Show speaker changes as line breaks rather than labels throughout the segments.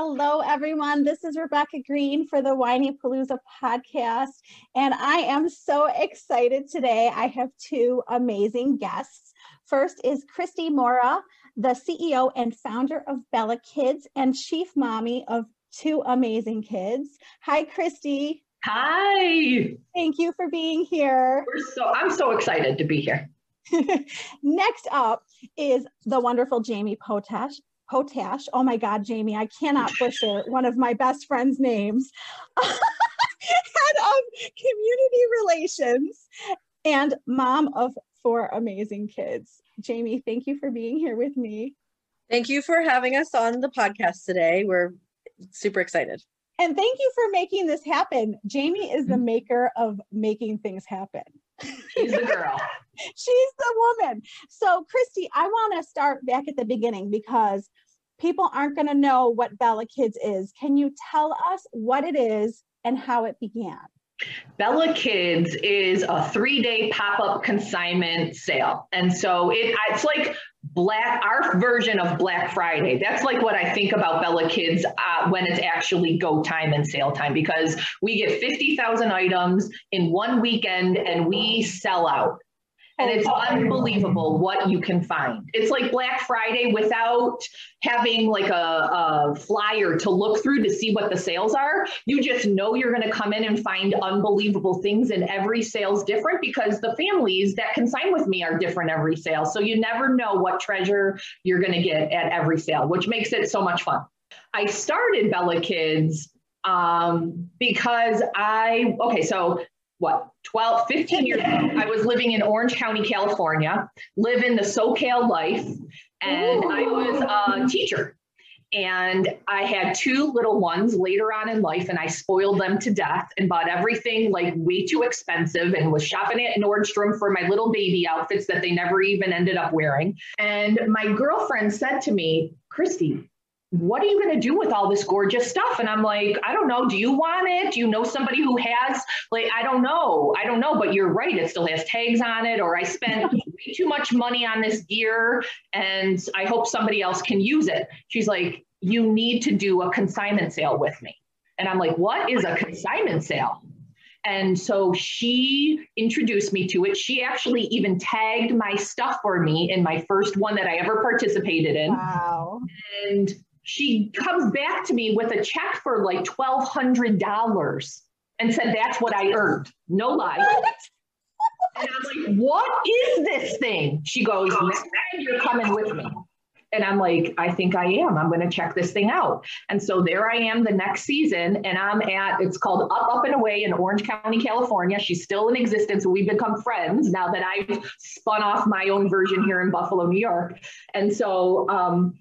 Hello, everyone. This is Rebecca Greene for the Whinypaluza podcast. And I am so excited today. I have two amazing guests. First is Kristi Mora, the CEO and founder of Bella Kids and chief mommy of two amazing kids. Hi, Kristi.
Hi.
Thank you for being here.
We're so I'm so excited to be here.
Next up is the wonderful Jamie Potash. Potash. Oh my God, Jamie, I cannot butcher one of my best friend's names. Head of Community Relations and mom of four amazing kids. Jamie, thank you for being here with me.
Thank you for having us on the podcast today. We're super excited.
And thank you for making this happen. Jamie is the mm-hmm. maker of making things happen.
She's the girl.
She's the woman. So, Kristi, I want to start back at the beginning because people aren't going to know what Bella Kids is. Can you tell us what it is and how it began?
Bella Kids is a three day pop up consignment sale. And so it, it's like black, our version of Black Friday. That's like what I think about Bella Kids uh, when it's actually go time and sale time because we get 50,000 items in one weekend and we sell out. And it's unbelievable what you can find. It's like Black Friday without having like a, a, flyer to look through to see what the sales are. You just know you're going to come in and find unbelievable things, and every sale's different because the families that consign with me are different every sale. So you never know what treasure you're going to get at every sale, which makes it so much fun. I started Bella Kids um, because I, okay, so what 12 15 years ago i was living in orange county california living the socal life and Ooh. i was a teacher and i had two little ones later on in life and i spoiled them to death and bought everything like way too expensive and was shopping at nordstrom for my little baby outfits that they never even ended up wearing and my girlfriend said to me kristi what are you going to do with all this gorgeous stuff? And I'm like, I don't know. Do you want it? Do you know somebody who has? Like, I don't know. I don't know. But you're right. It still has tags on it, or I spent way too much money on this gear and I hope somebody else can use it. She's like, you need to do a consignment sale with me. And I'm like, what is a consignment sale? And so she introduced me to it. She actually even tagged my stuff for me in my first one that I ever participated in.
Wow.
And she comes back to me with a check for like $1,200 and said, That's what I earned. No lie. And I'm like, What is this thing? She goes, Next time you're coming with me. And I'm like, I think I am. I'm going to check this thing out. And so there I am the next season, and I'm at, it's called Up, Up and Away in Orange County, California. She's still in existence. We've become friends now that I've spun off my own version here in Buffalo, New York. And so, um,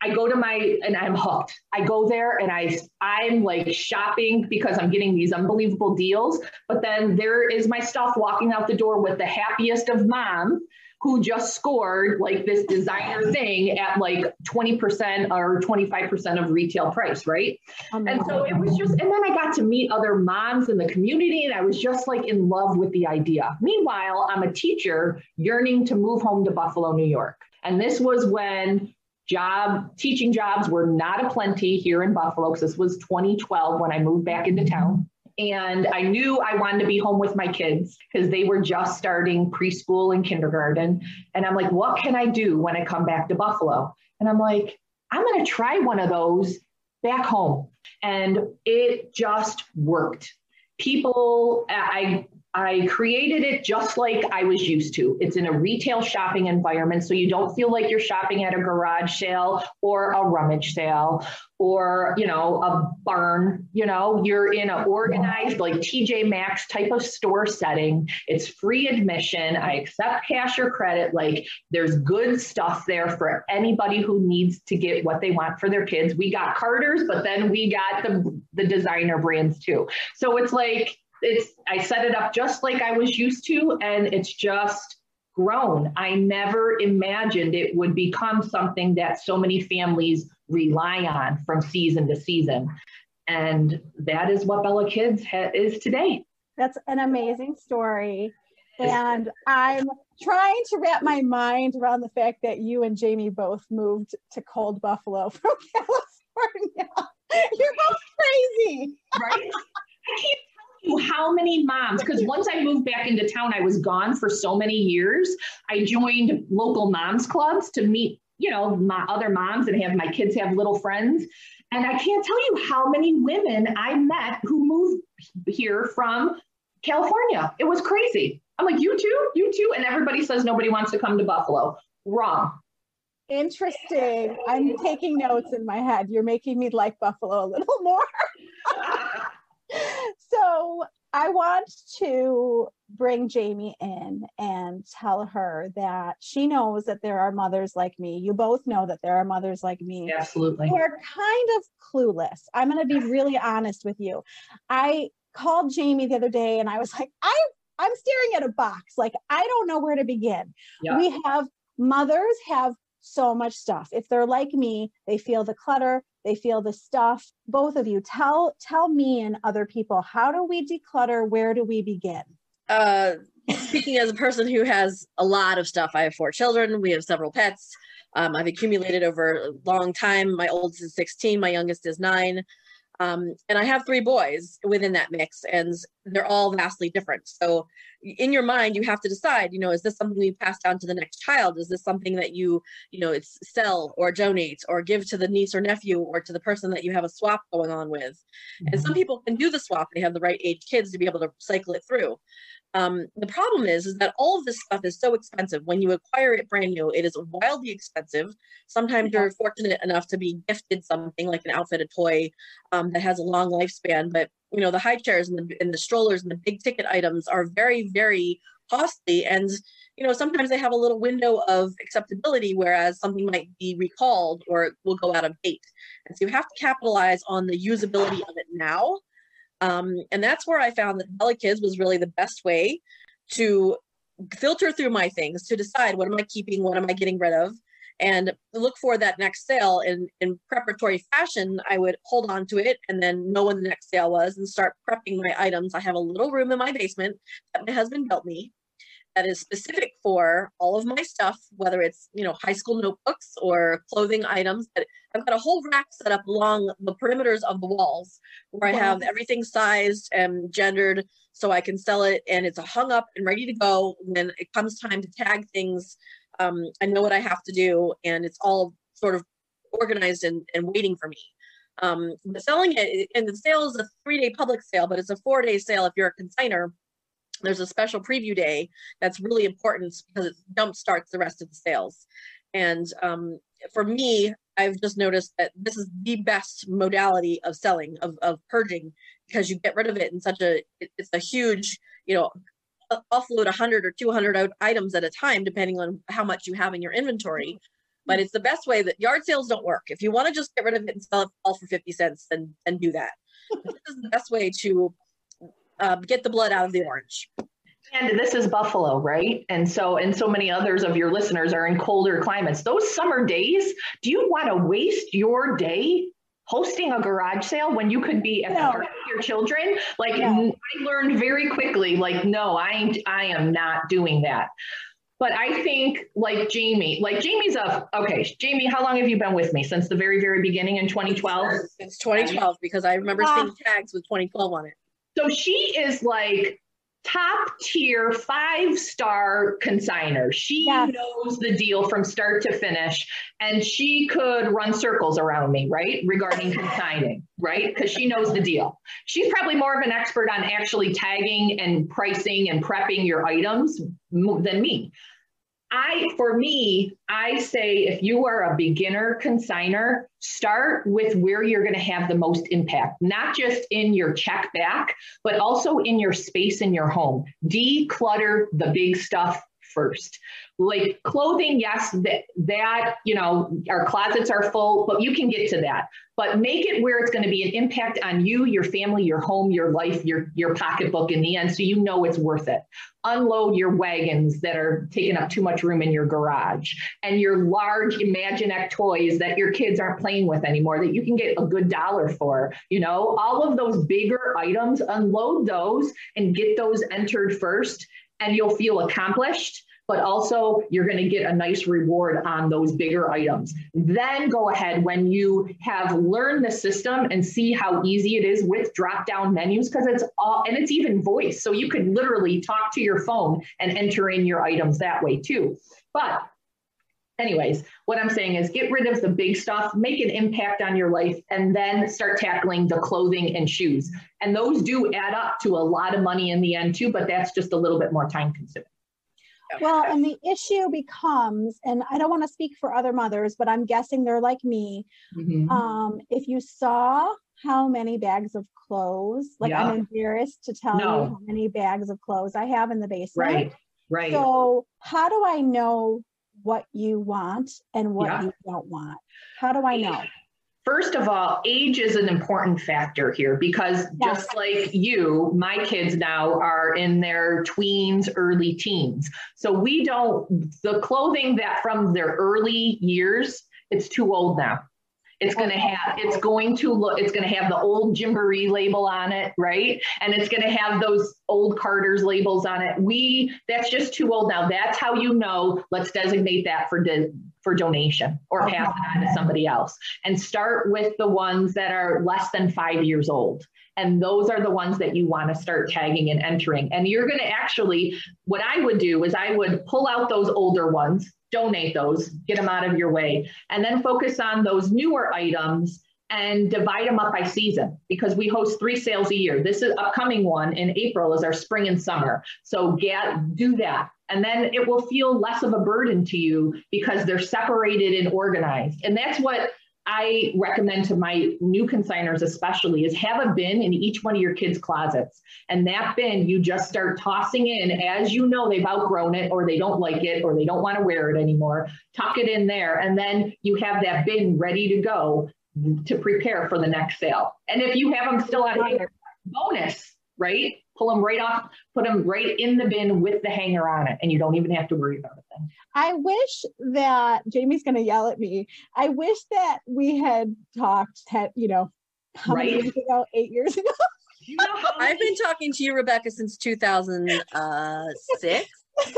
I go to my and I'm hooked. I go there and I I'm like shopping because I'm getting these unbelievable deals. But then there is my stuff walking out the door with the happiest of mom who just scored like this designer thing at like 20% or 25% of retail price, right? Oh and so it was just, and then I got to meet other moms in the community and I was just like in love with the idea. Meanwhile, I'm a teacher yearning to move home to Buffalo, New York. And this was when job teaching jobs were not a plenty here in Buffalo because this was 2012 when I moved back into town. And I knew I wanted to be home with my kids because they were just starting preschool and kindergarten. And I'm like, what can I do when I come back to Buffalo? And I'm like, I'm going to try one of those back home. And it just worked. People, I I created it just like I was used to. It's in a retail shopping environment, so you don't feel like you're shopping at a garage sale or a rummage sale or, you know, a barn. You know, you're in an organized, like TJ Maxx type of store setting. It's free admission. I accept cash or credit. Like, there's good stuff there for anybody who needs to get what they want for their kids. We got Carter's, but then we got the, the designer brands too. So it's like, it's I set it up just like I was used to, and it's just grown. I never imagined it would become something that so many families rely on from season to season. And that is what Bella Kids ha- is today.
That's an amazing story. And I'm trying to wrap my mind around the fact that you and Jamie both moved to cold Buffalo from California. You're both crazy.
Right? I can't how many moms, because once I moved back into town, I was gone for so many years. I joined local moms clubs to meet, you know, my other moms and have my kids have little friends. And I can't tell you how many women I met who moved here from California. It was crazy. I'm like, you too, you too. And everybody says nobody wants to come to Buffalo. Wrong.
Interesting. I'm taking notes in my head. You're making me like Buffalo a little more. So I want to bring Jamie in and tell her that she knows that there are mothers like me. You both know that there are mothers like me.
Absolutely.
Who are kind of clueless. I'm going to be really honest with you. I called Jamie the other day and I was like, I I'm staring at a box. Like I don't know where to begin. Yeah. We have mothers have so much stuff. If they're like me, they feel the clutter, they feel the stuff. Both of you tell tell me and other people how do we declutter? Where do we begin?
Uh speaking as a person who has a lot of stuff i have four children we have several pets. Um, i've accumulated over a long time. My oldest is 16 my youngest is 9 um, and I have three boys within that mix, and they're all vastly different. So, in your mind, you have to decide. You know, is this something you pass down to the next child? Is this something that you, you know, it's sell or donate or give to the niece or nephew or to the person that you have a swap going on with? Mm-hmm. And some mm-hmm. people can do the swap; they have the right age kids to be able to cycle it through. Um, the problem is, is that all of this stuff is so expensive. When you acquire it brand new, it is wildly expensive. Sometimes yeah. you're fortunate enough to be gifted something like an outfit, a toy um, that has a long lifespan. But you know, the high chairs and the, and the strollers and the big ticket items are very, very costly. And you know, sometimes they have a little window of acceptability, whereas something might be recalled or it will go out of date. And so you have to capitalize on the usability of it now um, and that's where I found that Bella Kids was really the best way to filter through my things to decide what am I keeping, what am I getting rid of, and look for that next sale. In in preparatory fashion, I would hold on to it and then know when the next sale was and start prepping my items. I have a little room in my basement that my husband built me that is specific for all of my stuff, whether it's you know high school notebooks or clothing items. But I've got a whole rack set up along the perimeters of the walls where wow. I have everything sized and gendered so I can sell it, and it's hung up and ready to go when it comes time to tag things. Um, I know what I have to do, and it's all sort of organized and, and waiting for me. Um, but selling it, and the sale is a three day public sale, but it's a four day sale if you're a consigner there's a special preview day that's really important because it jump starts the rest of the sales. And um, for me, I've just noticed that this is the best modality of selling, of, of purging, because you get rid of it in such a, it, it's a huge, you know, offload 100 or 200 items at a time, depending on how much you have in your inventory. But it's the best way that yard sales don't work. If you want to just get rid of it and sell it all for 50 cents, then, then do that. this is the best way to um, get the blood out of the orange.
And this is Buffalo, right? And so, and so many others of your listeners are in colder climates. Those summer days, do you want to waste your day hosting a garage sale when you could be at no. the with your children? Like, no. I learned very quickly, like, no, I, I am not doing that. But I think like Jamie, like Jamie's a okay. Jamie, how long have you been with me since the very very beginning in 2012?
Since 2012, because I remember ah. seeing tags with 2012 on it.
So she is like top tier five star consigner. She yes. knows the deal from start to finish and she could run circles around me, right? Regarding consigning, right? Because she knows the deal. She's probably more of an expert on actually tagging and pricing and prepping your items than me. I, for me, I say if you are a beginner consigner, start with where you're going to have the most impact, not just in your check back, but also in your space in your home. Declutter the big stuff first. Like clothing, yes, that, that, you know, our closets are full, but you can get to that. But make it where it's going to be an impact on you, your family, your home, your life, your, your pocketbook in the end, so you know it's worth it. Unload your wagons that are taking up too much room in your garage and your large Imaginext toys that your kids aren't playing with anymore that you can get a good dollar for. You know, all of those bigger items, unload those and get those entered first and you'll feel accomplished but also you're going to get a nice reward on those bigger items. Then go ahead when you have learned the system and see how easy it is with drop down menus because it's all and it's even voice. So you can literally talk to your phone and enter in your items that way too. But anyways, what I'm saying is get rid of the big stuff, make an impact on your life, and then start tackling the clothing and shoes. And those do add up to a lot of money in the end, too, but that's just a little bit more time consuming.
Well, and the issue becomes, and I don't want to speak for other mothers, but I'm guessing they're like me. Mm-hmm. Um, if you saw how many bags of clothes, like yeah. I'm embarrassed to tell no. you how many bags of clothes I have in the basement.
Right, right.
So, how do I know what you want and what yeah. you don't want? How do I know?
First of all, age is an important factor here because yes. just like you, my kids now are in their tweens, early teens. So we don't, the clothing that from their early years, it's too old now. It's going to have, it's going to look, it's going to have the old Gymboree label on it, right? And it's going to have those old Carter's labels on it. We, that's just too old now. That's how you know, let's designate that for, for donation or pass it on to somebody else. And start with the ones that are less than five years old. And those are the ones that you want to start tagging and entering. And you're going to actually, what I would do is I would pull out those older ones donate those, get them out of your way, and then focus on those newer items and divide them up by season because we host three sales a year. This is upcoming one in April is our spring and summer. So get do that. And then it will feel less of a burden to you because they're separated and organized. And that's what I recommend to my new consigners, especially, is have a bin in each one of your kids' closets. And that bin, you just start tossing in as you know they've outgrown it or they don't like it or they don't want to wear it anymore. Tuck it in there. And then you have that bin ready to go to prepare for the next sale. And if you have them still on hanger, bonus, right? Pull them right off, put them right in the bin with the hanger on it, and you don't even have to worry about it then.
I wish that Jamie's going to yell at me. I wish that we had talked, ten, you know, how right? many years ago? Eight years ago.
You know I've been talking to you, Rebecca, since 2006.
Uh,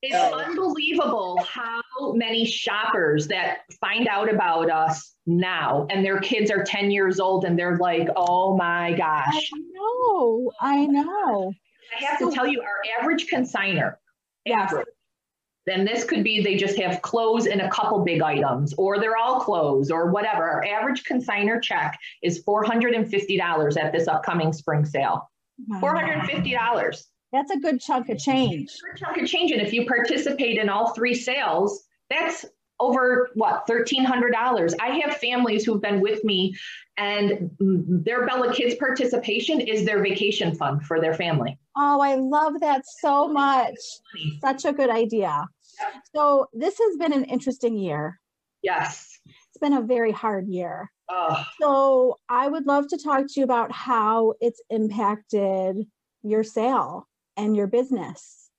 It's oh. unbelievable how many shoppers that find out about us now and their kids are 10 years old and they're like, oh my gosh.
I know. I oh know.
I have to tell you, our average consigner,
yes.
then this could be they just have clothes and a couple big items, or they're all clothes, or whatever. Our average consigner check is $450 at this upcoming spring sale. $450.
That's a good chunk of change.
Good chunk of change. And if you participate in all three sales, that's over what $1300 i have families who've been with me and their bella kids participation is their vacation fund for their family.
Oh i love that so much. Such a good idea. So this has been an interesting year.
Yes.
It's been a very hard year. Oh. so i would love to talk to you about how it's impacted your sale and your business?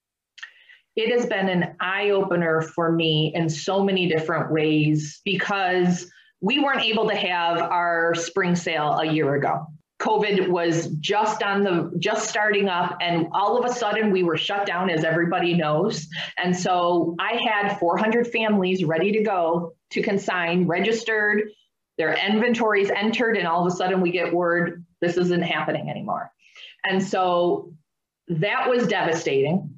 It has been an eye opener for me in so many different ways because we weren't able to have our spring sale a year ago. COVID was just on the just starting up, and all of a sudden we were shut down, as everybody knows. And so I had 400 families ready to go to consign, registered, their inventories entered, and all of a sudden we get word this isn't happening anymore. And so that was devastating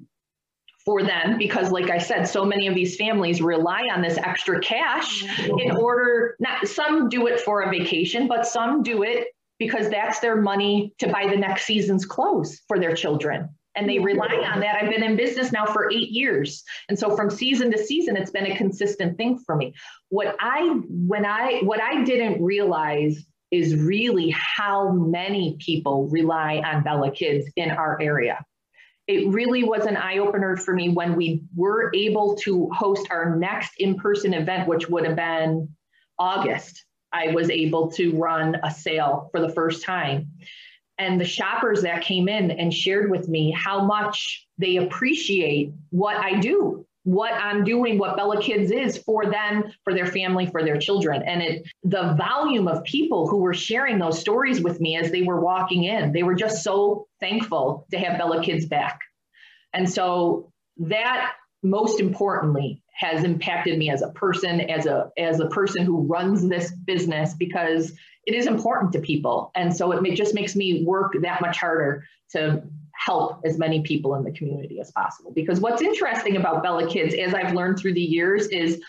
for them because like i said so many of these families rely on this extra cash in order not some do it for a vacation but some do it because that's their money to buy the next season's clothes for their children. And they rely on that. I've been in business now for eight years. And so from season to season, it's been a consistent thing for me. What I, when I, what I didn't realize is really how many people rely on Bella Kids in our area. It really was an eye opener for me when we were able to host our next in person event, which would have been August I was able to run a sale for the first time. And the shoppers that came in and shared with me how much they appreciate what I do, what I'm doing, what Bella Kids is for them, for their family, for their children. And it the volume of people who were sharing those stories with me as they were walking in, they were just so thankful to have Bella Kids back. And so that most importantly has impacted me as a person as a as a person who runs this business because it is important to people and so it just makes me work that much harder to help as many people in the community as possible because what's interesting about bella kids as i've learned through the years is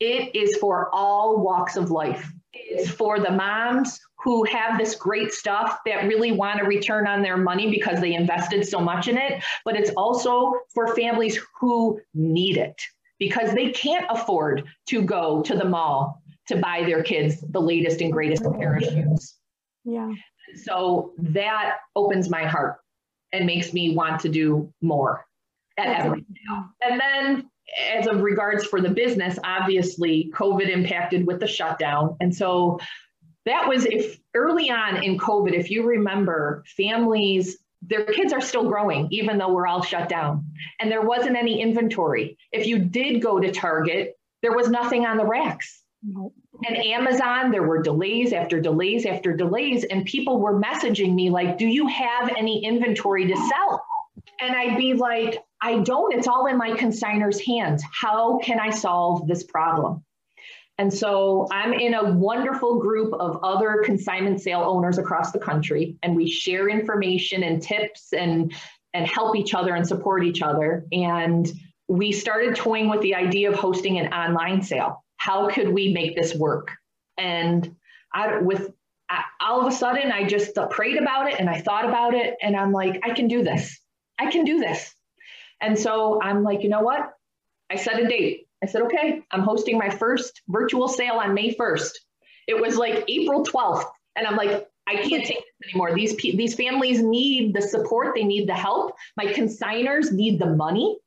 it is for all walks of life it's for the moms who have this great stuff that really want to return on their money because they invested so much in it, but it's also for families who need it because they can't afford to go to the mall to buy their kids the latest and greatest pair of shoes.
Yeah.
So that opens my heart and makes me want to do more at every And then as of regards for the business, obviously COVID impacted with the shutdown. And so that was if early on in COVID, if you remember, families their kids are still growing, even though we're all shut down. And there wasn't any inventory. If you did go to Target, there was nothing on the racks. Nope. And Amazon, there were delays after delays after delays, and people were messaging me like, Do you have any inventory to sell? And I'd be like, I don't. It's all in my consignor's hands. How can I solve this problem? And so I'm in a wonderful group of other consignment sale owners across the country, and we share information and tips and, and help each other and support each other. And we started toying with the idea of hosting an online sale. How could we make this work? And I, with all of a sudden, I just prayed about it and I thought about it, and I'm like, I can do this. I can do this. And so I'm like, you know what? I set a date. I said, okay, I'm hosting my first virtual sale on May 1st. It was like April 12th. And I'm like, I can't take this anymore. These, these families need the support, they need the help. My consigners need the money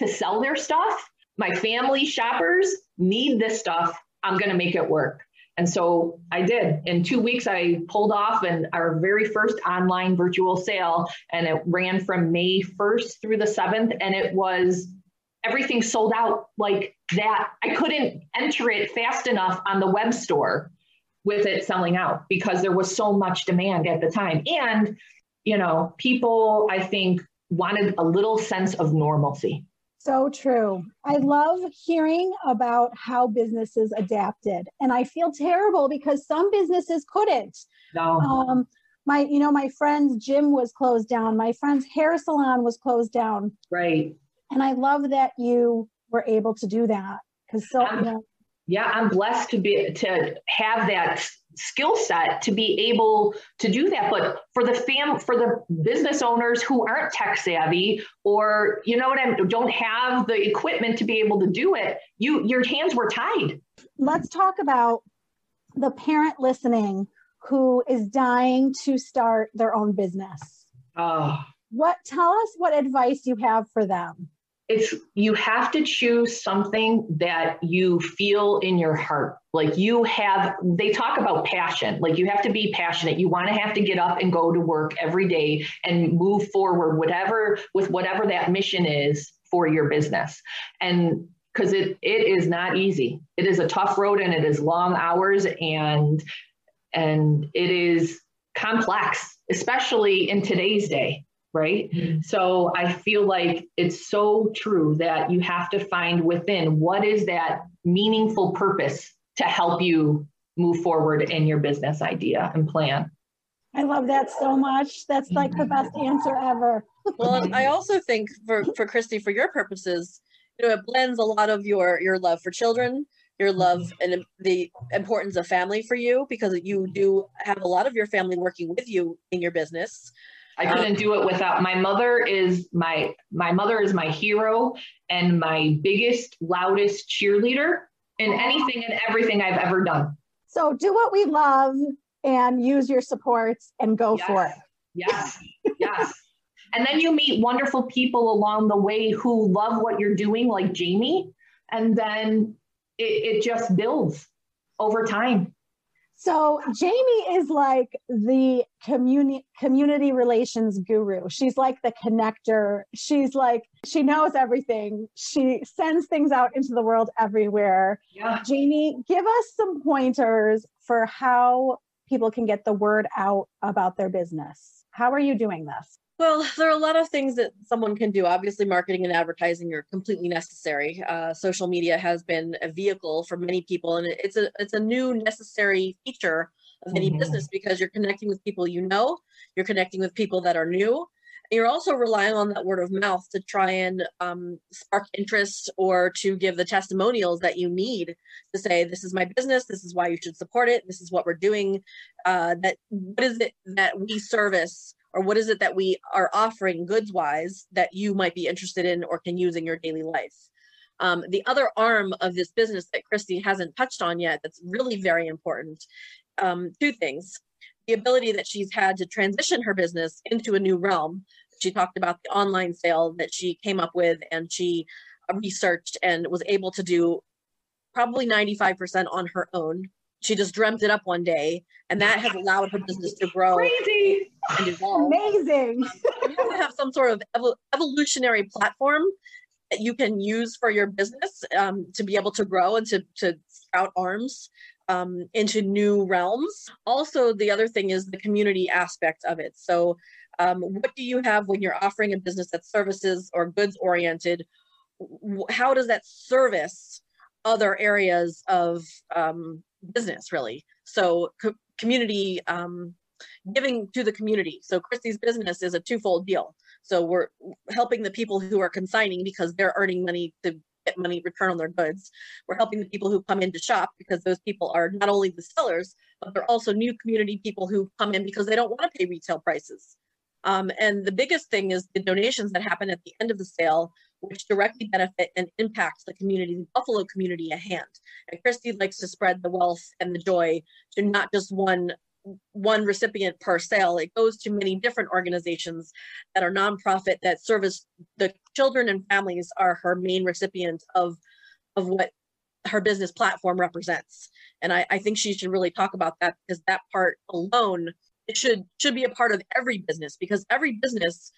to sell their stuff. My family shoppers need this stuff. I'm going to make it work. And so I did. In two weeks, I pulled off and our very first online virtual sale, and it ran from May 1st through the 7th, and it was everything sold out like that. I couldn't enter it fast enough on the web store with it selling out because there was so much demand at the time. And, you know, people, I think, wanted a little sense of normalcy.
So true. I love hearing about how businesses adapted. And I feel terrible because some businesses couldn't.
No.
Um, my, you know, my friend's gym was closed down. My friend's hair salon was closed down.
Right.
And I love that you were able to do that because so you know,
yeah i'm blessed to be to have that skill set to be able to do that. But for the fam for the business owners who aren't tech savvy or you know what i don't have the equipment to be able to do it you your hands were tied.
Let's talk about the parent listening who is dying to start their own business.
Oh
what tell us what advice you have for them
it's you have to choose something that you feel in your heart. Like you have they talk about passion. Like you have to be passionate. You want to have to get up and go to work every day and move forward whatever with whatever that mission is for your business. And because it it is not easy. It is a tough road and it is long hours and and it is complex, especially in today's day, right? Mm-hmm. So I feel like it's so true that you have to find within what is that meaningful purpose to help you move forward in your business idea and plan.
I love that so much. That's like the best answer ever.
well, I also think for for Kristi, for your purposes, you know, it blends a lot of your your love for children, your love and the importance of family for you because you do have a lot of your family working with you in your business.
I couldn't do it without my mother is my my mother is my hero and my biggest loudest cheerleader in anything and everything I've ever done.
So do what we love and use your supports and go
yes.
for it.
Yes, yes. and then you meet wonderful people along the way who love what you're doing, like Jamie, and then it, it just builds over time.
So Jamie is like the community community relations guru. She's like the connector. She's like she knows everything. She sends things out into the world everywhere.
Yeah.
Jamie, give us some pointers for how people can get the word out about their business. How are you doing this?
Well, there are a lot of things that someone can do. Obviously, marketing and advertising are completely necessary. Uh, social media has been a vehicle for many people, and it's a it's a new necessary feature of any mm-hmm. business because you're connecting with people you know, you're connecting with people that are new, and you're also relying on that word of mouth to try and um, spark interest or to give the testimonials that you need to say this is my business this is why you should support it this is what we're doing uh, that what is it that we service or what is it that we are offering goods wise that you might be interested in or can use in your daily life um, the other arm of this business that kristi hasn't touched on yet that's really very important um, two things the ability that she's had to transition her business into a new realm. She talked about the online sale that she came up with and she researched and was able to do probably 95% on her own. She just dreamt it up one day, and that has allowed her business to grow
Crazy.
and evolve.
Amazing.
you have to have some sort of ev- evolutionary platform that you can use for your business um, to be able to grow and to, to sprout arms um, into new realms. Also, the other thing is the community aspect of it. So, um, what do you have when you're offering a business that's services or goods oriented? How does that service other areas of um, business, really? So, co- community um, giving to the community. So, Kristi's business is a twofold deal. So, we're helping the people who are consigning because they're earning money to get money return on their goods. We're helping the people who come in to shop because those people are not only the sellers, but they're also new community people who come in because they don't want to pay retail prices. Um, and the biggest thing is the donations that happen at the end of the sale, which directly benefit and impact the community, the Buffalo community at hand. And Kristi likes to spread the wealth and the joy to not just one one recipient per sale. It goes to many different organizations that are nonprofit that service the children and families are her main recipient of of what her business platform represents. And I, I think she should really talk about that because that part alone it should should be a part of every business because every business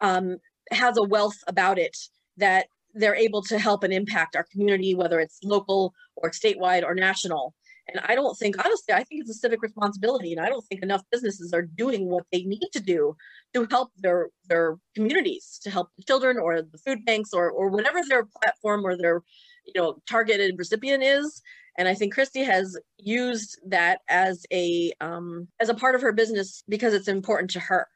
um, has a wealth about it that they're able to help and impact our community, whether it's local or statewide or national. And I don't think, honestly, I think it's a civic responsibility. And I don't think enough businesses are doing what they need to do to help their their communities, to help the children or the food banks or or whatever their platform or their you know targeted recipient is. And I think Kristi has used that as a um, as a part of her business because it's important to her.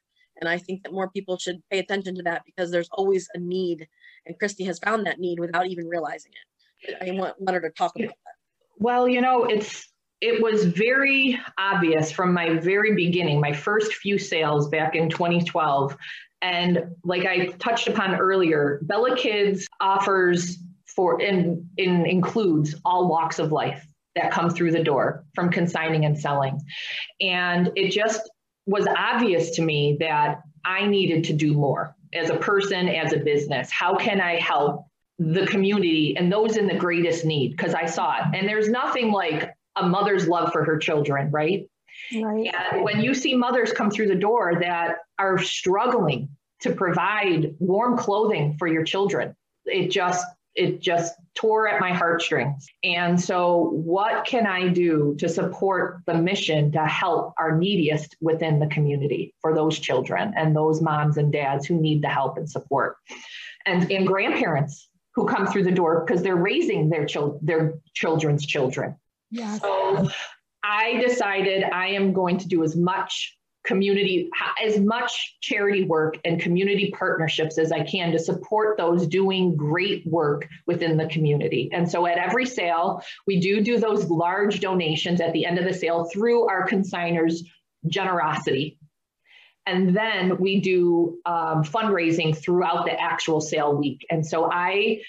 And I think that more people should pay attention to that because there's always a need, and Kristi has found that need without even realizing it. I want, want her to talk about that.
Well, you know, it's it was very obvious from my very beginning, my first few sales back in 2012. And like I touched upon earlier, Bella Kids offers for and, and includes all walks of life that come through the door from consigning and selling. And it just was obvious to me that I needed to do more as a person, as a business. How can I help the community and those in the greatest need because I saw it. And there's nothing like a mother's love for her children, right? Right. And when you see mothers come through the door that are struggling to provide warm clothing for your children, it just it just tore at my heartstrings. And so, what can I do to support the mission to help our neediest within the community for those children and those moms and dads who need the help and support? And, and grandparents who come through the door because they're raising their, chil- their children's children.
Yes.
So I decided I am going to do as much community, as much charity work and community partnerships as I can to support those doing great work within the community. And so at every sale, we do do those large donations at the end of the sale through our consigners' generosity. And then we do um, fundraising throughout the actual sale week. And so I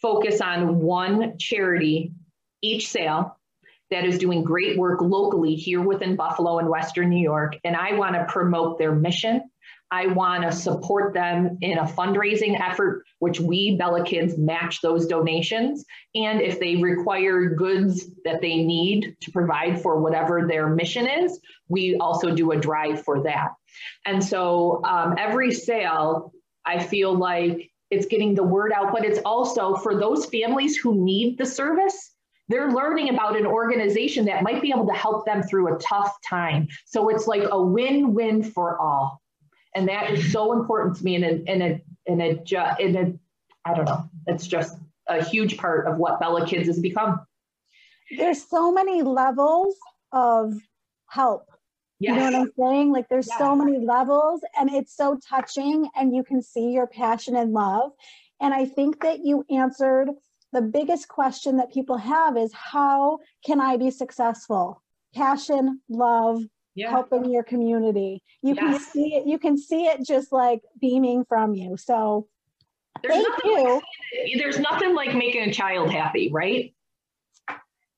focus on one charity each sale that is doing great work locally here within Buffalo and Western New York. And I want to promote their mission. I want to support them in a fundraising effort, which we, Bella Kids, match those donations. And if they require goods that they need to provide for whatever their mission is, we also do a drive for that. And so um, every sale, I feel like it's getting the word out, but it's also for those families who need the service they're learning about an organization that might be able to help them through a tough time. So it's like a win-win for all. And that is so important to me And, a, in a, in a, in a, I don't know, it's just a huge part of what Bella Kids has become.
There's so many levels of help. Yes. You know what I'm saying? Like there's yes. so many levels and it's so touching and you can see your passion and love. And I think that you answered the biggest question that people have is how can I be successful? Passion, love, yeah. helping your community. You yes. can see it, you can see it just like beaming from you. So there's thank you.
Like, there's nothing like making a child happy, right?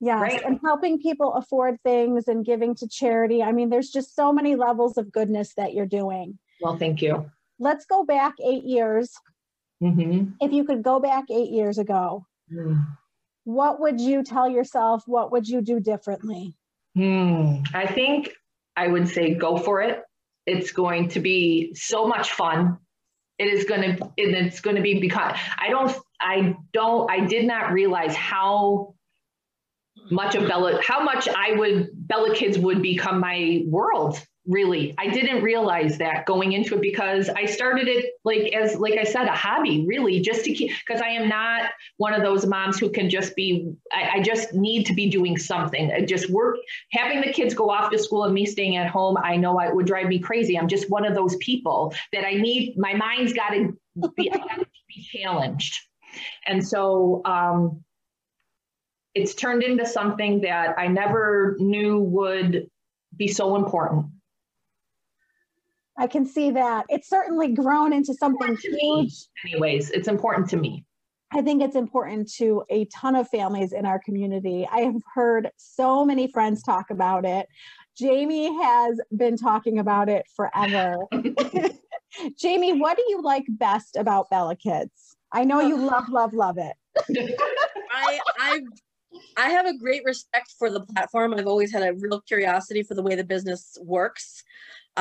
Yes, right? and helping people afford things and giving to charity. I mean, there's just so many levels of goodness that you're doing.
Well, thank you.
Let's go back eight years. Mm-hmm. If you could go back eight years ago, what would you tell yourself? What would you do differently?
Hmm. I think I would say go for it. It's going to be so much fun. It is going to, it's going to be because I don't, I don't, I did not realize how much of Bella, how much I would, Bella Kids would become my world really i didn't realize that going into it because i started it like as like i said a hobby really just to keep because i am not one of those moms who can just be I, I, just need to be doing something. I just work having the kids go off to school and me staying at home i know it would drive me crazy. I'm just one of those people that i need my mind's got to be, be challenged. And so um it's turned into something that i never knew would be so important
I can see that. It's certainly grown into something huge.
Anyways, it's important to me.
I think it's important to a ton of families in our community. I have heard so many friends talk about it. Jamie has been talking about it forever. Jamie, what do you like best about Bella Kids? I know you love, love, love it.
I I I have a great respect for the platform. I've always had a real curiosity for the way the business works.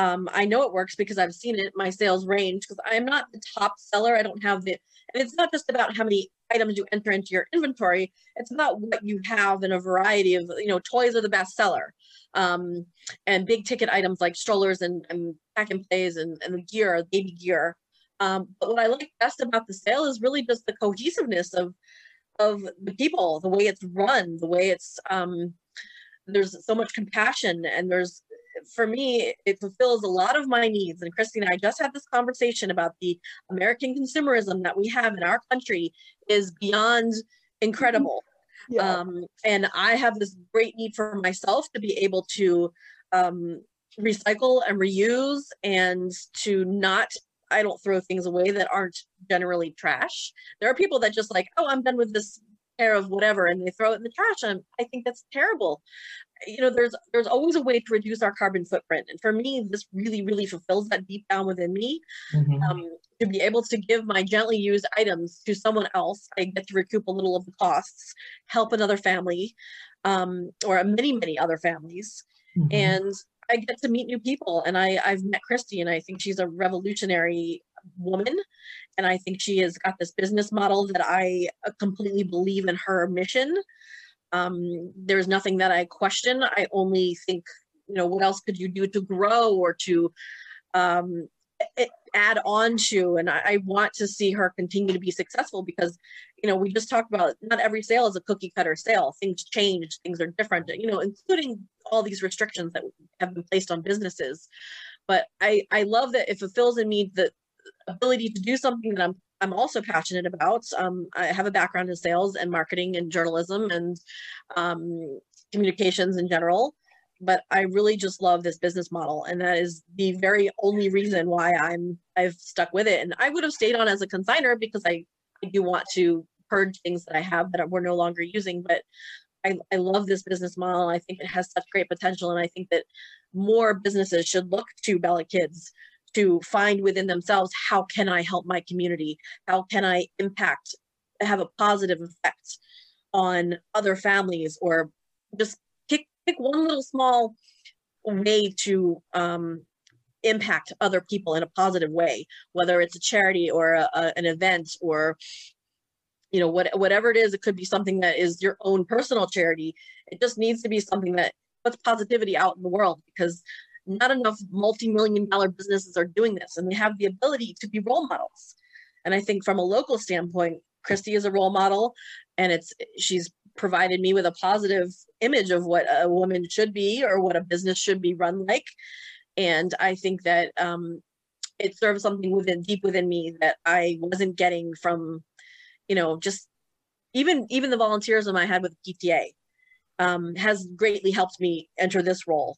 Um, I know it works because I've seen it, my sales range, because I'm not the top seller. I don't have the, and it's not just about how many items you enter into your inventory. It's about what you have in a variety of, you know, toys are the best seller. Um, and big ticket items like strollers and, and pack and plays and, and the gear, baby gear. Um, but what I like best about the sale is really just the cohesiveness of, of the people, the way it's run, the way it's, um, there's so much compassion and there's for me, it fulfills a lot of my needs. And Christine, I just had this conversation about the American consumerism that we have in our country is beyond incredible. Yeah. Um, and I have this great need for myself to be able to um, recycle and reuse and to not I don't throw things away that aren't generally trash. There are people that just like, oh, I'm done with this pair of whatever, and they throw it in the trash. And I think that's terrible you know there's there's always a way to reduce our carbon footprint and for me this really really fulfills that deep down within me mm-hmm. um, to be able to give my gently used items to someone else i get to recoup a little of the costs help another family um, or many many other families mm-hmm. and I get to meet new people, and I I've met Kristi, and I think she's a revolutionary woman. And I think she has got this business model that I completely believe in her mission. Um, there's nothing that I question. I only think, you know, what else could you do to grow or to um, add on to? And I, I want to see her continue to be successful because, you know, we just talked about not every sale is a cookie cutter sale. Things change, things are different, you know, including all these restrictions that have been placed on businesses. But I, I love that it fulfills in me the ability to do something that I'm I'm also passionate about. Um, I have a background in sales and marketing and journalism and um, communications in general. But I really just love this business model, and that is the very only reason why I'm I've stuck with it. And I would have stayed on as a consigner because I, I do want to purge things that I have that we're no longer using. But I, I love this business model. I think it has such great potential, and I think that more businesses should look to Bella Kids to find within themselves how can I help my community? How can I impact, have a positive effect on other families, or just pick pick one little small way to um, impact other people in a positive way, whether it's a charity or a, a, an event or you know what, whatever it is it could be something that is your own personal charity it just needs to be something that puts positivity out in the world because not enough multi-million dollar businesses are doing this and they have the ability to be role models. And i think from a local standpoint kristi is a role model and it's she's provided me with a positive image of what a woman should be or what a business should be run like. And i think that um, it serves something within deep within me that i wasn't getting from you know just even even the volunteerism i had with pta um, has greatly helped me enter this role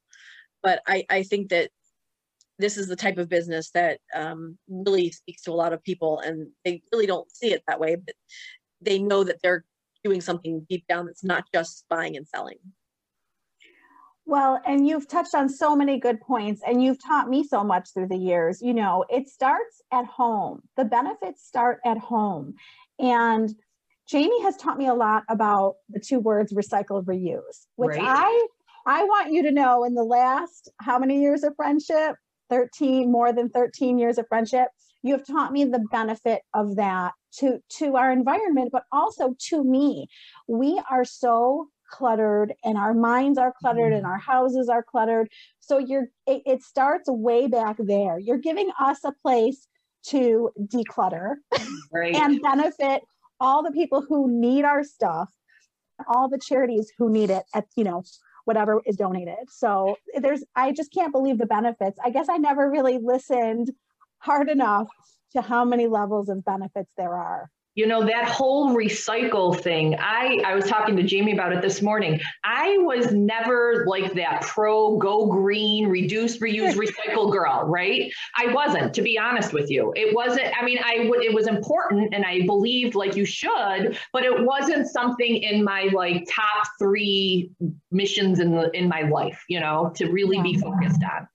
but I, I think that this is the type of business that um, really speaks to a lot of people and they really don't see it that way but they know that they're doing something deep down that's not just buying and selling
well, and you've touched on so many good points, and you've taught me so much through the years. You know, it starts at home, the benefits start at home. And Jamie has taught me a lot about the two words recycle, reuse, which right. I I want you to know in the last how many years of friendship? 13, more than 13 years of friendship. You have taught me the benefit of that to to our environment, but also to me. We are so cluttered and our minds are cluttered and mm-hmm. our houses are cluttered. So you're it, it starts way back there. You're giving us a place to declutter right. and benefit all the people who need our stuff all the charities who need it at you know whatever is donated. So there's, I just can't believe the benefits. I guess I never really listened hard enough to how many levels of benefits there are
you know that whole recycle thing i i was talking to jamie about it this morning. I was never like that pro go green reduce reuse recycle girl right? I wasn't to be honest with you. It wasn't i mean i would it was important and i believed like you should but it wasn't something in my like top three missions in the in my life you know to really be focused on.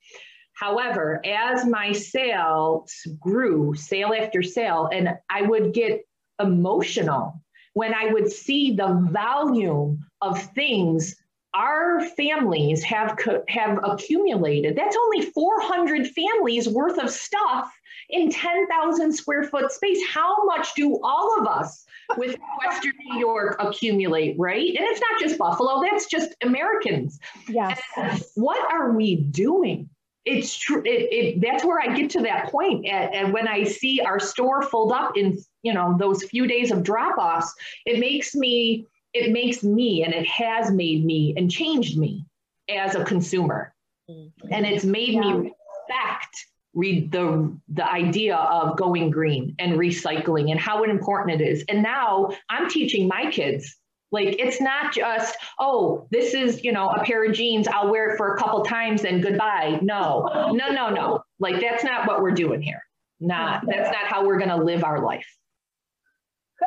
However, as my sales grew, sale after sale, and I would get emotional when I would see the volume of things our families have have accumulated. That's only 400 families worth of stuff in 10,000 square foot space. How much do all of us with Western New York accumulate, right? And it's not just Buffalo, that's just Americans.
Yes.
And what are we doing? It's true. It, it, that's where I get to that point. And, and when I see our store filled up in, you know, those few days of drop offs, it makes me, it makes me, and it has made me and changed me as a consumer. Mm-hmm. And it's made yeah. me respect read the the idea of going green and recycling and how important it is. And now I'm teaching my kids like it's not just, oh, this is, you know, a pair of jeans, I'll wear it for a couple times and goodbye. No, no, no, no. Like that's not what we're doing here. Not that's not how we're gonna live our life.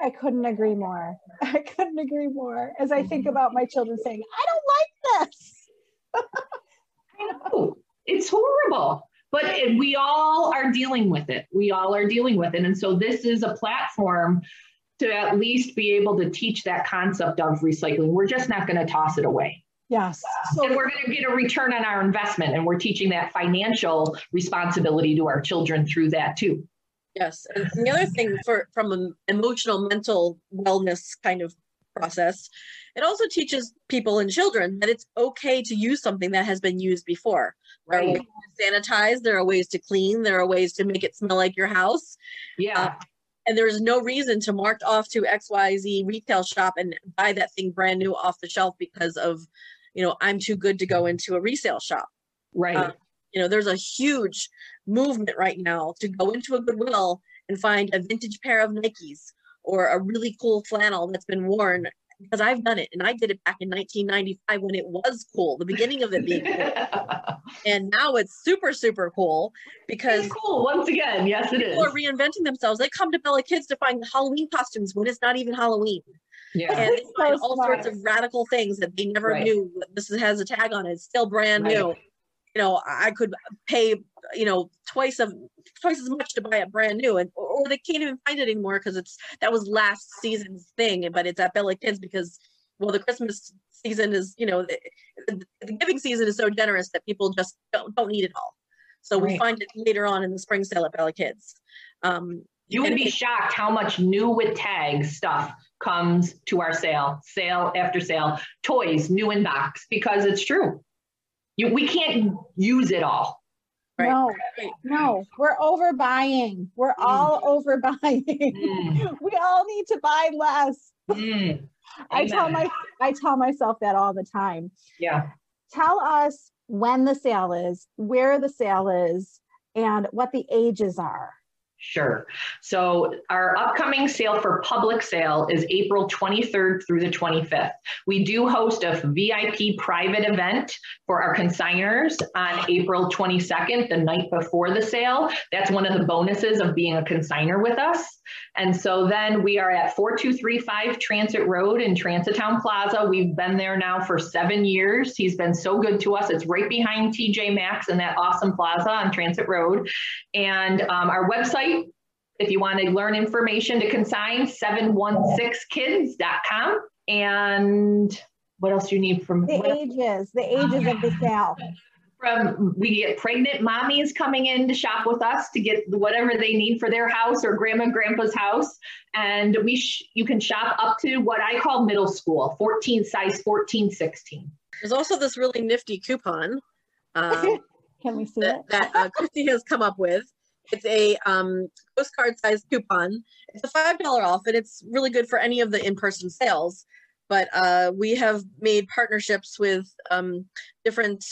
I couldn't agree more. I couldn't agree more as I think mm-hmm. about my children saying, I don't like this.
I know. It's horrible. But we all are dealing with it. We all are dealing with it. And so this is a platform to at least be able to teach that concept of recycling. We're just not going to toss it away.
Yes.
So and we're going to get a return on our investment, and we're teaching that financial responsibility to our children through that too.
Yes, and the other thing for from an emotional mental wellness kind of process, it also teaches people and children that it's okay to use something that has been used before. There right. are ways to sanitize, there are ways to clean, there are ways to make it smell like your house.
Yeah. Uh,
and there is no reason to mark off to XYZ retail shop and buy that thing brand new off the shelf because of, you know, I'm too good to go into a resale shop.
Right. Uh,
you know, there's a huge movement right now to go into a Goodwill and find a vintage pair of Nikes or a really cool flannel that's been worn because I've done it and I did it back in 1995 when it was cool, the beginning of it being cool. and now it's super, super cool because
it's cool once again. Yes, it is.
People are reinventing themselves. They come to Bella Kids to find Halloween costumes when it's not even Halloween. Yeah. And they find all sorts of radical things that they never right. knew. This has a tag on it. It's still brand right. new you know i could pay you know twice of twice as much to buy it brand new and or they can't even find it anymore because it's that was last season's thing but it's at bella kids because well the christmas season is you know the, the giving season is so generous that people just don't, don't need it all so right. we find it later on in the spring sale at bella kids um,
you would be shocked how much new with tags stuff comes to our sale, sale after sale, toys, new in box, because it's true. You, we can't use it all.
Right. No, no, we're overbuying. We're mm. all overbuying. Mm. we all need to buy less. Mm. I tell my I tell myself that all the time.
Yeah.
Tell us when the sale is, where the sale is, and what the ages are.
Sure. So our upcoming sale for public sale is April 23rd through the 25th. We do host a VIP private event for our consigners on April 22nd, the night before the sale. That's one of the bonuses of being a consigner with us. And so then we are at 4235 Transit Road in Transitown Plaza. We've been there now for seven years. He's been so good to us. It's right behind TJ Maxx in that awesome plaza on Transit Road. And um, our website if you want to learn information to consign, 716kids.com. And what else do you need from
the ages, the ages of the sale?
From we get pregnant mommies coming in to shop with us to get whatever they need for their house or grandma and grandpa's house, and we sh- you can shop up to what I call middle school, 14 size 14, 16.
There's also this really nifty coupon.
Um, can we see
that,
it?
that uh, Kristi has come up with it's a um, postcard sized coupon. It's a five dollar off, and it's really good for any of the in person sales. But uh, we have made partnerships with um, different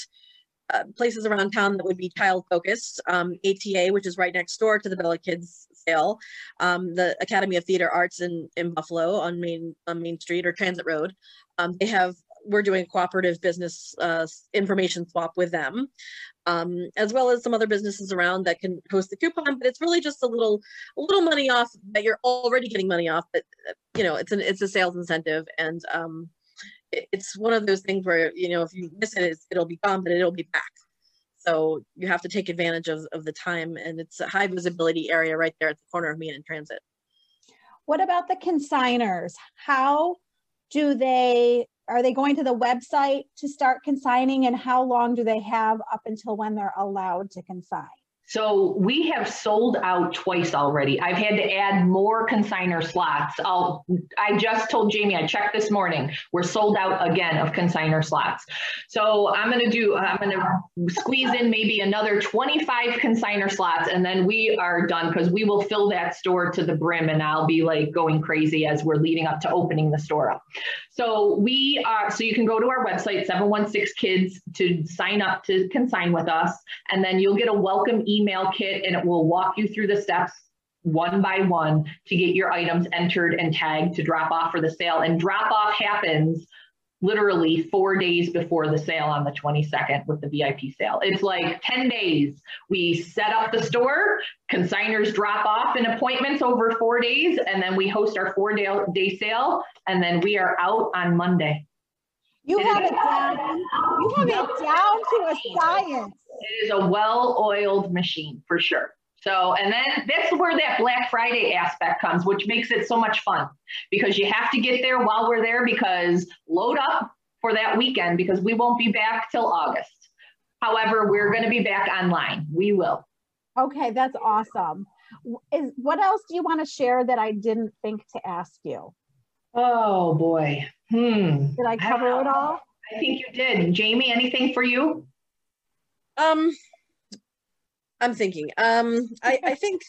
uh, places around town that would be child focused. Um, ATA, which is right next door to the Bella Kids sale, um, the Academy of Theater Arts in, in Buffalo on Main on Main Street or Transit Road. Um, they have we're doing a cooperative business uh, information swap with them um, as well as some other businesses around that can host the coupon. But it's really just a little, a little money off that you're already getting money off. But you know, it's an it's a sales incentive, and um, it, it's one of those things where you know if you miss it, it'll be gone, but it'll be back. So you have to take advantage of, of the time, and it's a high visibility area right there at the corner of Main and Transit.
What about the consigners? How do they are they going to the website to start consigning and how long do they have up until when they're allowed to consign?
So we have sold out twice already. I've had to add more consigner slots. I'll, I just told Jamie, I checked this morning, we're sold out again of consigner slots. So I'm going to do, I'm going to squeeze in maybe another 25 consigner slots and then we are done because we will fill that store to the brim and I'll be like going crazy as we're leading up to opening the store up. So we are, so you can go to our website, 716 Kids, to sign up to consign with us. And then you'll get a welcome email email kit and it will walk you through the steps one by one to get your items entered and tagged to drop off for the sale. And drop off happens literally four days before the sale on the 22nd with the VIP sale. It's like 10 days. We set up the store, consigners drop off in appointments over four days, and then we host our four day, day sale, and then we are out on Monday.
You have it down. You have it down to a science.
It is a well-oiled machine for sure. So, and then that's where that Black Friday aspect comes, which makes it so much fun because you have to get there while we're there because load up for that weekend because we won't be back till August. However, we're going to be back online. We will.
Okay, that's awesome. is what else do you want to share that I didn't think to ask you?
Oh boy. Hmm.
Did I cover I it all?
I think you did. Jamie, anything for you?
Um, I'm thinking. Um, I, I think.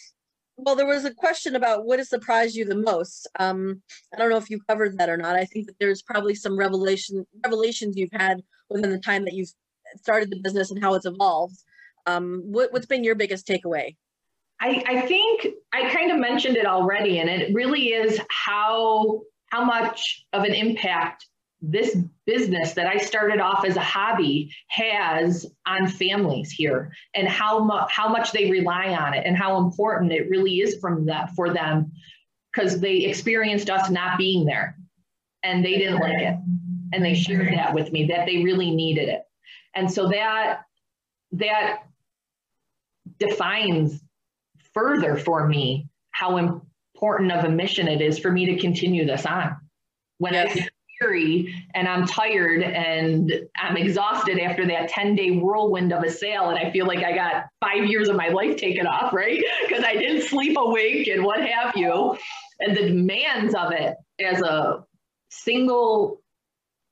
Well, there was a question about what has surprised you the most. Um, I don't know if you covered that or not. I think that there's probably some revelation revelations you've had within the time that you've started the business and how it's evolved. Um, what, what's been your biggest takeaway?
I, I think I kind of mentioned it already, and it really is how how much of an impact this business that I started off as a hobby has on families here and how much how much they rely on it and how important it really is from that for them because they experienced us not being there and they didn't like it and they shared mm-hmm. that with me that they really needed it. And so that that defines further for me how important of a mission it is for me to continue this on. When yes. I weary and I'm tired and I'm exhausted after that 10 day whirlwind of a sale. And I feel like I got five years of my life taken off, right? Because I didn't sleep awake and what have you. And the demands of it as a single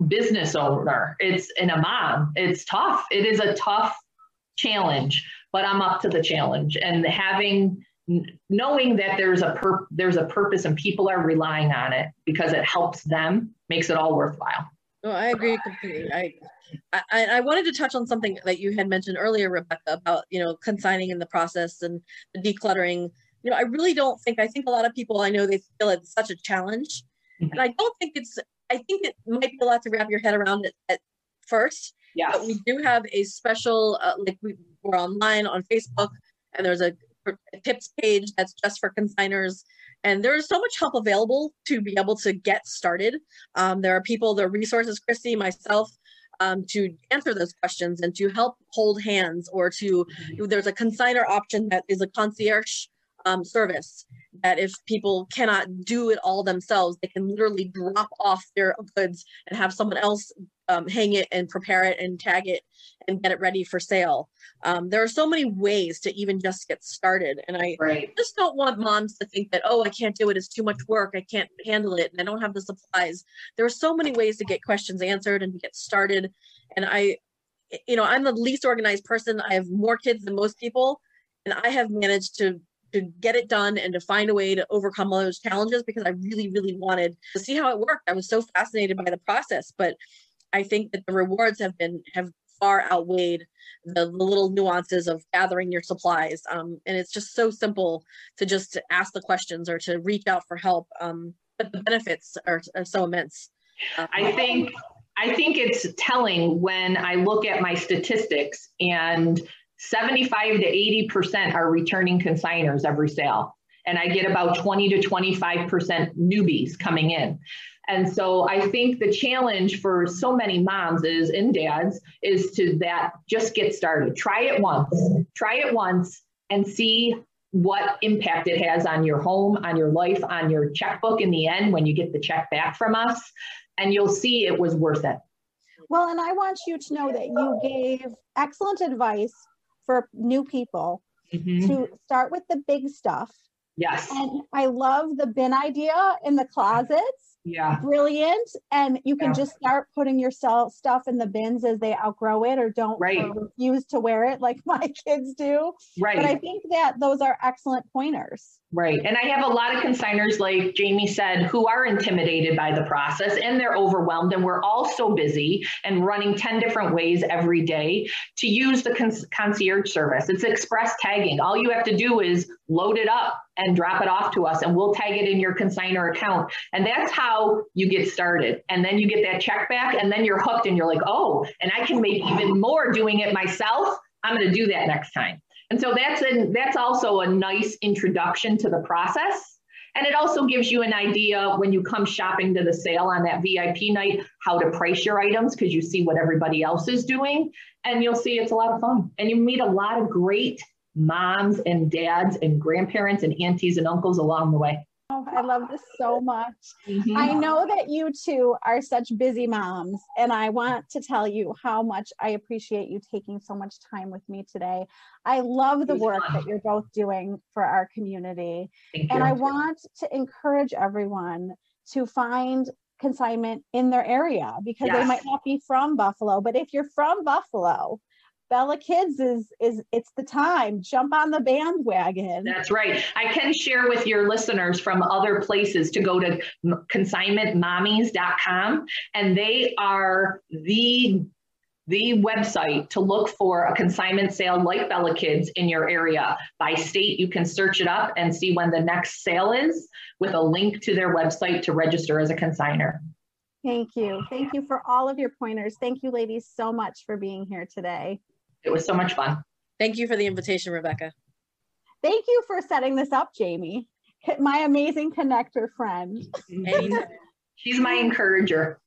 business owner, it's and a mom, it's tough. It is a tough challenge, but I'm up to the challenge. And having knowing that there's a pur- there's a purpose and people are relying on it because it helps them makes it all worthwhile.
Oh, I agree completely. I, I I wanted to touch on something that you had mentioned earlier, Rebecca, about you know consigning in the process and the decluttering. You know, I really don't think. I think a lot of people I know they feel it's such a challenge, mm-hmm. and I don't think it's. I think it might be a lot to wrap your head around it at first.
Yeah.
But we do have a special, uh, like we, we're online on Facebook, and there's a tips page that's just for consigners and there's so much help available to be able to get started. Um, there are people there are resources kristi myself um, to answer those questions and to help hold hands or to there's a consigner option that is a concierge um, service that if people cannot do it all themselves they can literally drop off their goods and have someone else um, hang it and prepare it and tag it and get it ready for sale. Um, there are so many ways to even just get started. And I
right.
just don't want moms to think that, oh, I can't do it. It's too much work. I can't handle it. And I don't have the supplies. There are so many ways to get questions answered and to get started. And I, you know, I'm the least organized person. I have more kids than most people. And I have managed to to get it done and to find a way to overcome all those challenges because I really, really wanted to see how it worked. I was so fascinated by the process, but I think that the rewards have been have far outweighed the, the little nuances of gathering your supplies. Um, and it's just so simple to just ask the questions or to reach out for help. Um, but the benefits are, are so immense.
Uh, I think I think it's telling when I look at my statistics and 75 to 80% are returning consigners every sale. And I get about 20 to 25% newbies coming in. And so I think the challenge for so many moms is and dads is to that just get started. Try it once. Try it once and see what impact it has on your home, on your life, on your checkbook in the end when you get the check back from us. And you'll see it was worth it.
Well, and I want you to know that you gave excellent advice for new people mm-hmm. to start with the big stuff.
Yes.
And I love the bin idea in the closets
yeah
brilliant and you can yeah. just start putting your stuff in the bins as they outgrow it or don't
right.
or refuse to wear it like my kids do
right
but i think that those are excellent pointers
Right. And I have a lot of consigners, like Jamie said, who are intimidated by the process and they're overwhelmed. And we're all so busy and running 10 different ways every day to use the con- concierge service. It's express tagging. All you have to do is load it up and drop it off to us, and we'll tag it in your consigner account. And that's how you get started. And then you get that check back, and then you're hooked and you're like, oh, and I can make even more doing it myself. I'm going to do that next time. And so that's a, that's also a nice introduction to the process. And it also gives you an idea when you come shopping to the sale on that VIP night, how to price your items because you see what everybody else is doing. And you'll see it's a lot of fun. And you meet a lot of great moms and dads and grandparents and aunties and uncles along the way.
Oh, I love this so much. Mm-hmm. I know that you two are such busy moms, and I want to tell you how much I appreciate you taking so much time with me today. I love the work that you're both doing for our community. and I want to encourage everyone to find consignment in their area because yes. they might not be from Buffalo. But if you're from Buffalo, Bella Kids is is it's the time. Jump on the bandwagon.
That's right. I can share with your listeners from other places to go to consignmentmommies.com and they are the the website to look for a consignment sale like Bella Kids in your area. By state, you can search it up and see when the next sale is with a link to their website to register as a consigner.
Thank you. Thank you for all of your pointers. Thank you, ladies, so much for being here today.
It was so much fun.
Thank you for the invitation, Rebecca.
Thank you for setting this up, Jamie, my amazing connector friend.
She's my encourager.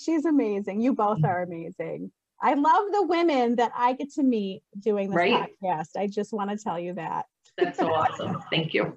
She's amazing. You both are amazing. I love the women that I get to meet doing this right? podcast. I just want to tell you that.
That's so awesome. Thank you.